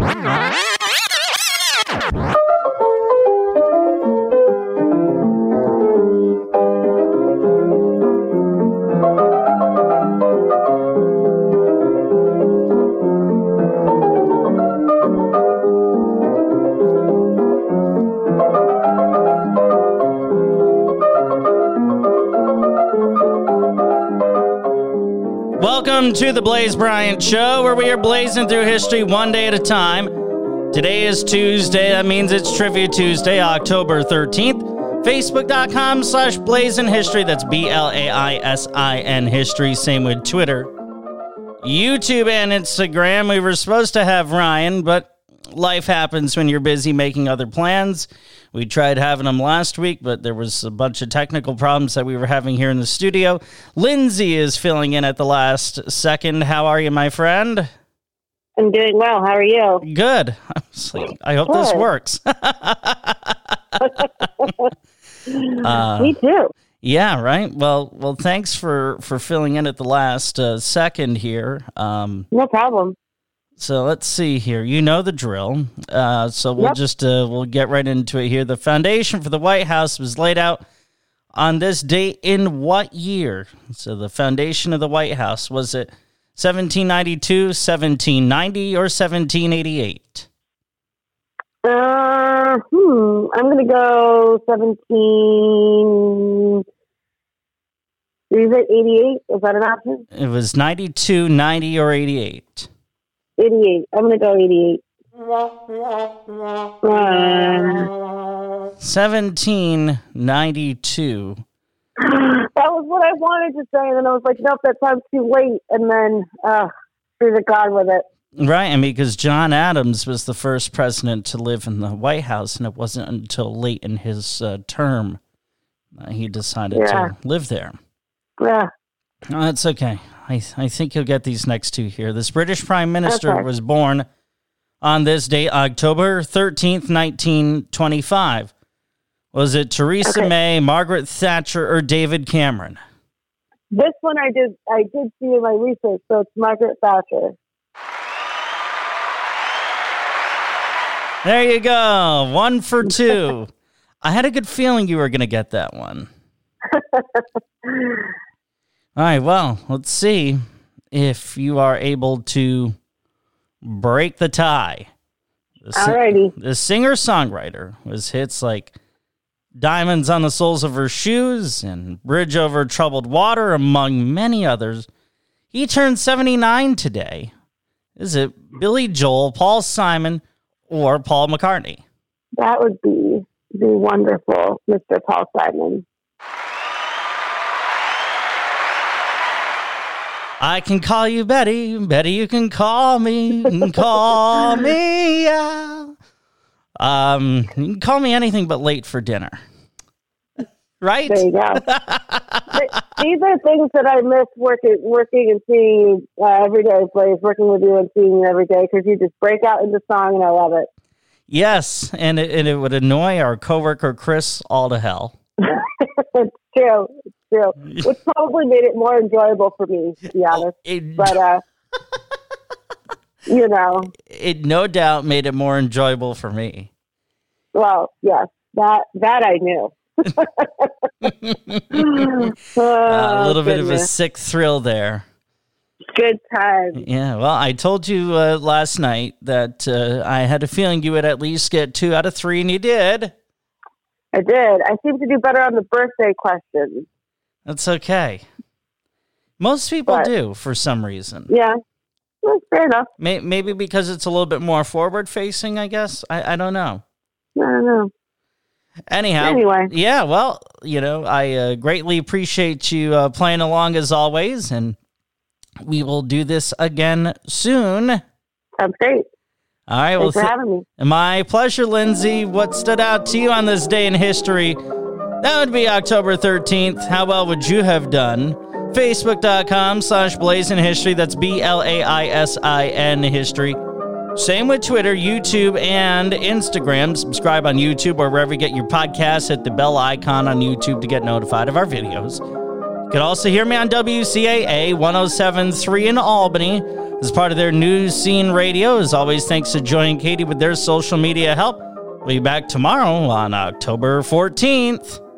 Bye. Welcome to the Blaise Bryant Show, where we are blazing through history one day at a time. Today is Tuesday. That means it's Trivia Tuesday, October 13th. Facebook.com slash blazing history. That's B L A I S I N history. Same with Twitter. YouTube and Instagram. We were supposed to have Ryan, but life happens when you're busy making other plans. We tried having them last week, but there was a bunch of technical problems that we were having here in the studio. Lindsay is filling in at the last second. How are you, my friend? I'm doing well. How are you? Good. Like, I hope this works. Uh, Me too. yeah, right. Well, well, thanks for for filling in at the last uh, second here. Um, No problem. So let's see here. You know the drill. Uh, so we'll Yep. just uh, we'll get right into it here. The foundation for the White House was laid out on this date in what year? So the foundation of the White House was it 1792, 1790, or 1788? Uh, hmm. I'm going to go 17. Is it 88? Is that an option? It was 92, 90, or 88. 88. I'm going to go 88. Uh, 1792. that was what I wanted to say, and then I was like, nope, that sounds too late. And then, uh, screw the God with it. Right, and because John Adams was the first president to live in the White House, and it wasn't until late in his uh, term uh, he decided Yeah. to live there. Yeah. Oh, that's okay. I, I think you'll get these next two here. This British prime minister Okay. was born on this date, October 13th, 1925. Was it Theresa Okay. May, Margaret Thatcher, or David Cameron? This one I did, I did see in my research, so it's Margaret Thatcher. There you go. One for two. I had a good feeling you were going to get that one. All right, well, let's see if you are able to break the tie. The, the singer songwriter was hits like Diamonds on the Soles of Her Shoes and Bridge Over Troubled Water, among many others. He turned 79 today. Is it Billy Joel, Paul Simon, or Paul McCartney? That would be the wonderful Mr. Paul Simon. I can call you Betty. Betty, you can call me. Can call me. Um, you can call me anything but late for dinner. Right? There you go. These are things that I miss working, working and seeing you uh, every day, Blaise, working with you and seeing you every day because you just break out into song and I love it. Yes, and it, and it would annoy our coworker Chris all to hell. it's true. It's true. Which probably made it more enjoyable for me, to be honest. It, But, uh, you know, it no doubt made it more enjoyable for me. well, yes, that, that I knew. Uh, a little bit of a Oh, sick thrill there. good time. Yeah, well, I told you uh, last night that uh, I had a feeling you would at least get two out of three, and you did. I did. I seem to do better on the birthday questions. That's okay. Most people But- do for some reason. Yeah. Well, fair enough. May- Maybe because it's a little bit more forward facing, I guess. I, I don't know. I don't know. Anyhow, Anyway. yeah, well, you know, I uh, greatly appreciate you uh, playing along as always, and we will do this again soon. All Sounds great. right, well, for th- having me. my pleasure, Lindsay. What stood out to you on this day in history? That would be October 13th. How well would you have done? Facebook.com slash blazing history. That's B L A I S I N history. Same with Twitter, YouTube, and Instagram. Subscribe on YouTube or wherever you get your podcasts. Hit the bell icon on YouTube to get notified of our videos. You can also hear me on WCAA 1073 in Albany as part of their news scene radio. As always, thanks to Joy and Katie with their social media help. We'll be back tomorrow on October 14th.